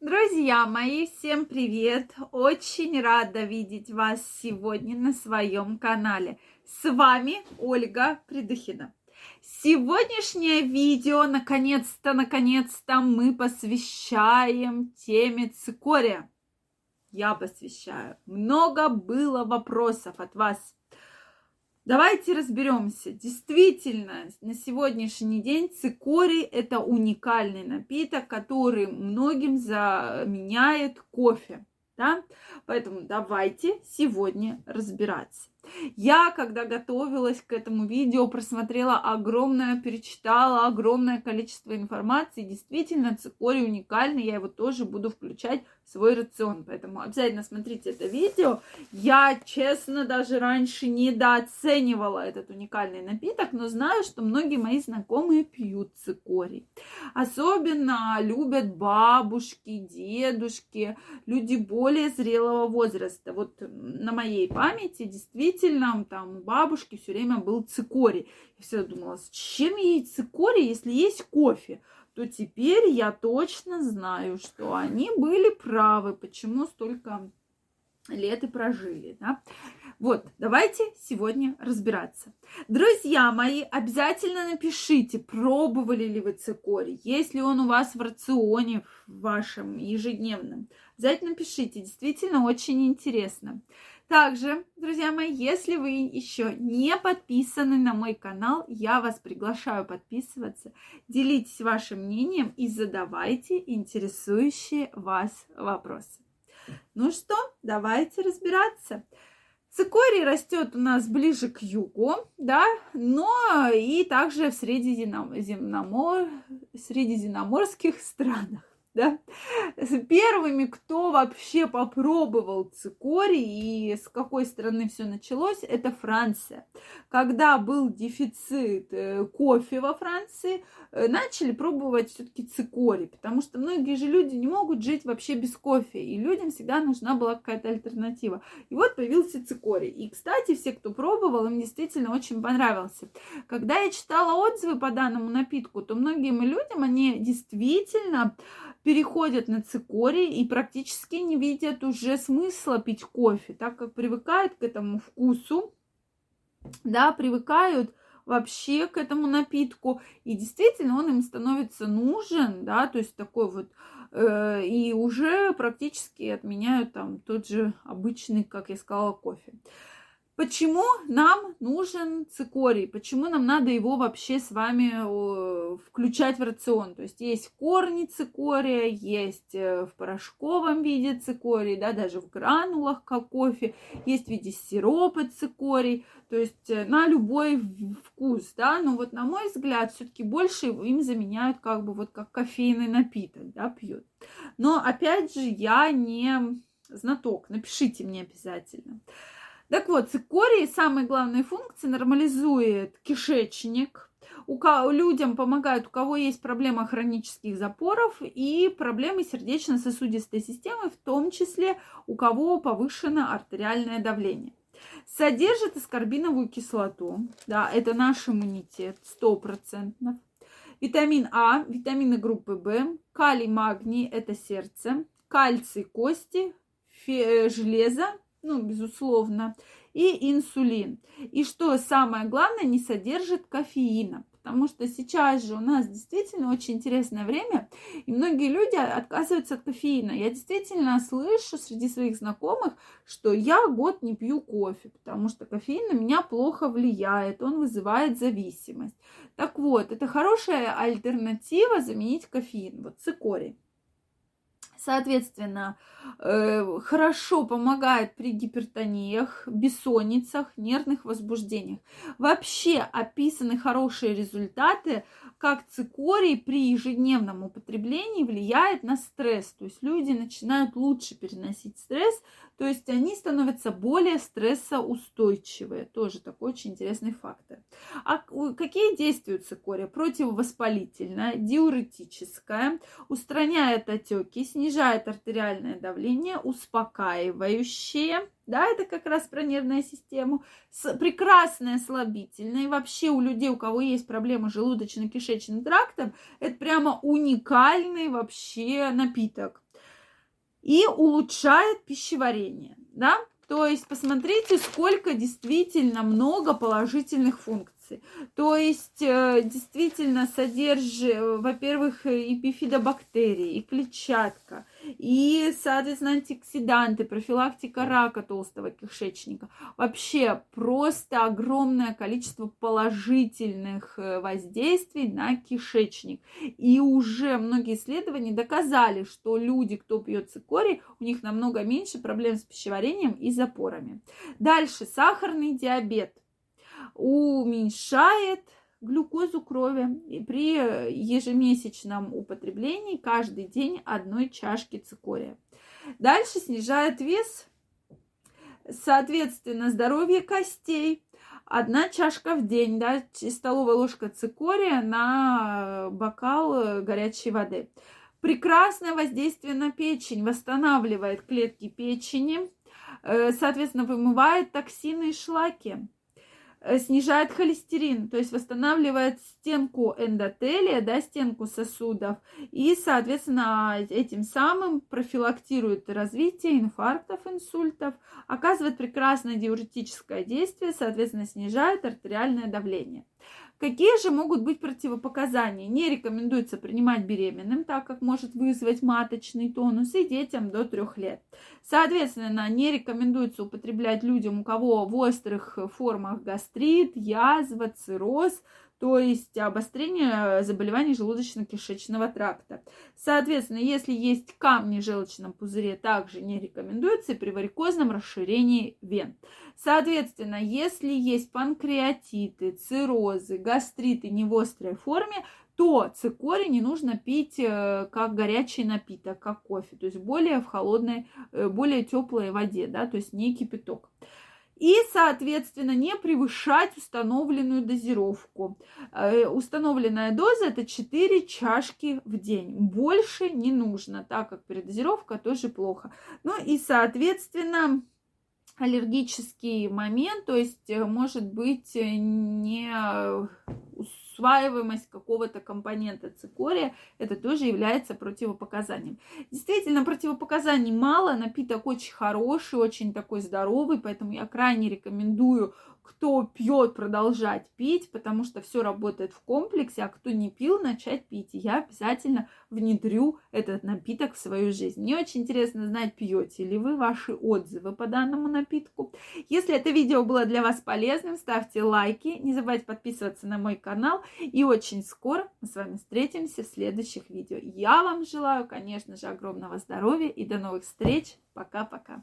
Друзья мои, всем привет! Очень рада видеть вас сегодня на своем канале. С вами Ольга Придухина. Сегодняшнее видео, наконец-то, наконец-то мы посвящаем теме цикория. Я посвящаю. Много было вопросов от вас Давайте разберемся. Действительно, на сегодняшний день цикорий – это уникальный напиток, который многим заменяет кофе. Да? Поэтому давайте сегодня разбираться. Я, когда готовилась к этому видео, просмотрела огромное, перечитала огромное количество информации. Действительно, цикорий уникальный, я его тоже буду включать в свой рацион. Поэтому обязательно смотрите это видео. Я, честно, даже раньше недооценивала этот уникальный напиток, но знаю, что многие мои знакомые пьют цикорий. Особенно любят бабушки, дедушки, люди более зрелого возраста. Вот на моей памяти действительно действительно там у бабушки все время был цикорий. Я всегда думала, с чем ей цикорий, если есть кофе? То теперь я точно знаю, что они были правы, почему столько лет и прожили. Да? Вот, давайте сегодня разбираться. Друзья мои, обязательно напишите, пробовали ли вы цикорий, есть ли он у вас в рационе в вашем ежедневном. Обязательно пишите, действительно очень интересно. Также, друзья мои, если вы еще не подписаны на мой канал, я вас приглашаю подписываться, делитесь вашим мнением и задавайте интересующие вас вопросы. Ну что, давайте разбираться. Цикорий растет у нас ближе к югу, да, но и также в средиземномор... средиземноморских странах да, первыми, кто вообще попробовал цикорий и с какой страны все началось, это Франция. Когда был дефицит э, кофе во Франции, э, начали пробовать все-таки цикорий, потому что многие же люди не могут жить вообще без кофе, и людям всегда нужна была какая-то альтернатива. И вот появился цикорий. И, кстати, все, кто пробовал, им действительно очень понравился. Когда я читала отзывы по данному напитку, то многим людям они действительно переходят на цикорий и практически не видят уже смысла пить кофе, так как привыкают к этому вкусу, да, привыкают вообще к этому напитку, и действительно он им становится нужен, да, то есть такой вот, э, и уже практически отменяют там тот же обычный, как я сказала, кофе. Почему нам нужен цикорий? Почему нам надо его вообще с вами включать в рацион? То есть есть корни цикория, есть э, в порошковом виде цикорий, да, даже в гранулах, как кофе, есть в виде сиропа цикорий, то есть э, на любой вкус, да, но вот на мой взгляд все-таки больше им заменяют как бы вот как кофейный напиток, да, пьют. Но опять же я не знаток, напишите мне обязательно. Так вот, цикорий самые главные функции нормализует кишечник, у кого, людям помогает, у кого есть проблема хронических запоров и проблемы сердечно-сосудистой системы, в том числе у кого повышено артериальное давление. Содержит аскорбиновую кислоту, да, это наш иммунитет, стопроцентно. Витамин А, витамины группы В, калий, магний, это сердце, кальций, кости, железо, ну, безусловно, и инсулин. И что самое главное, не содержит кофеина. Потому что сейчас же у нас действительно очень интересное время, и многие люди отказываются от кофеина. Я действительно слышу среди своих знакомых, что я год не пью кофе, потому что кофеин на меня плохо влияет, он вызывает зависимость. Так вот, это хорошая альтернатива заменить кофеин. Вот цикорий. Соответственно, э, хорошо помогает при гипертониях, бессонницах, нервных возбуждениях. Вообще описаны хорошие результаты как цикорий при ежедневном употреблении влияет на стресс. То есть люди начинают лучше переносить стресс, то есть они становятся более стрессоустойчивые. Тоже такой очень интересный фактор. А какие действия цикория? Противовоспалительное, диуретическое, устраняет отеки, снижает артериальное давление, успокаивающее, да, это как раз про нервную систему, с, прекрасное слабительное. И вообще у людей, у кого есть проблемы с желудочно-кишечным трактом, это прямо уникальный вообще напиток. и улучшает пищеварение, да? То есть посмотрите, сколько действительно много положительных функций. То есть э, действительно содержит, во-первых, и бифидобактерии, и клетчатка, и, соответственно, антиоксиданты, профилактика рака толстого кишечника. Вообще просто огромное количество положительных э, воздействий на кишечник. И уже многие исследования доказали, что люди, кто пьет цикорий, у них намного меньше проблем с пищеварением и запорами. Дальше сахарный диабет уменьшает глюкозу крови и при ежемесячном употреблении каждый день одной чашки цикория. Дальше снижает вес, соответственно, здоровье костей. Одна чашка в день, да, столовая ложка цикория на бокал горячей воды. Прекрасное воздействие на печень, восстанавливает клетки печени, э, соответственно, вымывает токсины и шлаки. Э, снижает холестерин, то есть восстанавливает стенку эндотелия, да, стенку сосудов, и, соответственно, этим самым профилактирует развитие инфарктов, инсультов, оказывает прекрасное диуретическое действие, соответственно, снижает артериальное давление. Какие же могут быть противопоказания? Не рекомендуется принимать беременным, так как может вызвать маточный тонус, и детям до 3 лет. Соответственно, не рекомендуется употреблять людям, у кого в острых формах гастрит, язва, цирроз, то есть обострение заболеваний желудочно-кишечного тракта. Соответственно, если есть камни в желчном пузыре, также не рекомендуется при варикозном расширении вен. Соответственно, если есть панкреатиты, циррозы, гастриты не в острой форме, то цикорий не нужно пить э, как горячий напиток, как кофе, то есть более в холодной, э, более теплой воде, да, то есть не кипяток и, соответственно, не превышать установленную дозировку. Э, установленная доза это 4 чашки в день. Больше не нужно, так как передозировка тоже плохо. Ну и, соответственно, аллергический момент, то есть э, может быть не усваиваемость какого-то компонента цикория, это тоже является противопоказанием. Действительно, противопоказаний мало, напиток очень хороший, очень такой здоровый, поэтому я крайне рекомендую кто пьет, продолжать пить, потому что все работает в комплексе, а кто не пил, начать пить. И я обязательно внедрю этот напиток в свою жизнь. Мне очень интересно знать, пьете ли вы ваши отзывы по данному напитку. Если это видео было для вас полезным, ставьте лайки, не забывайте подписываться на мой канал. И очень скоро мы с вами встретимся в следующих видео. Я вам желаю, конечно же, огромного здоровья и до новых встреч. Пока-пока.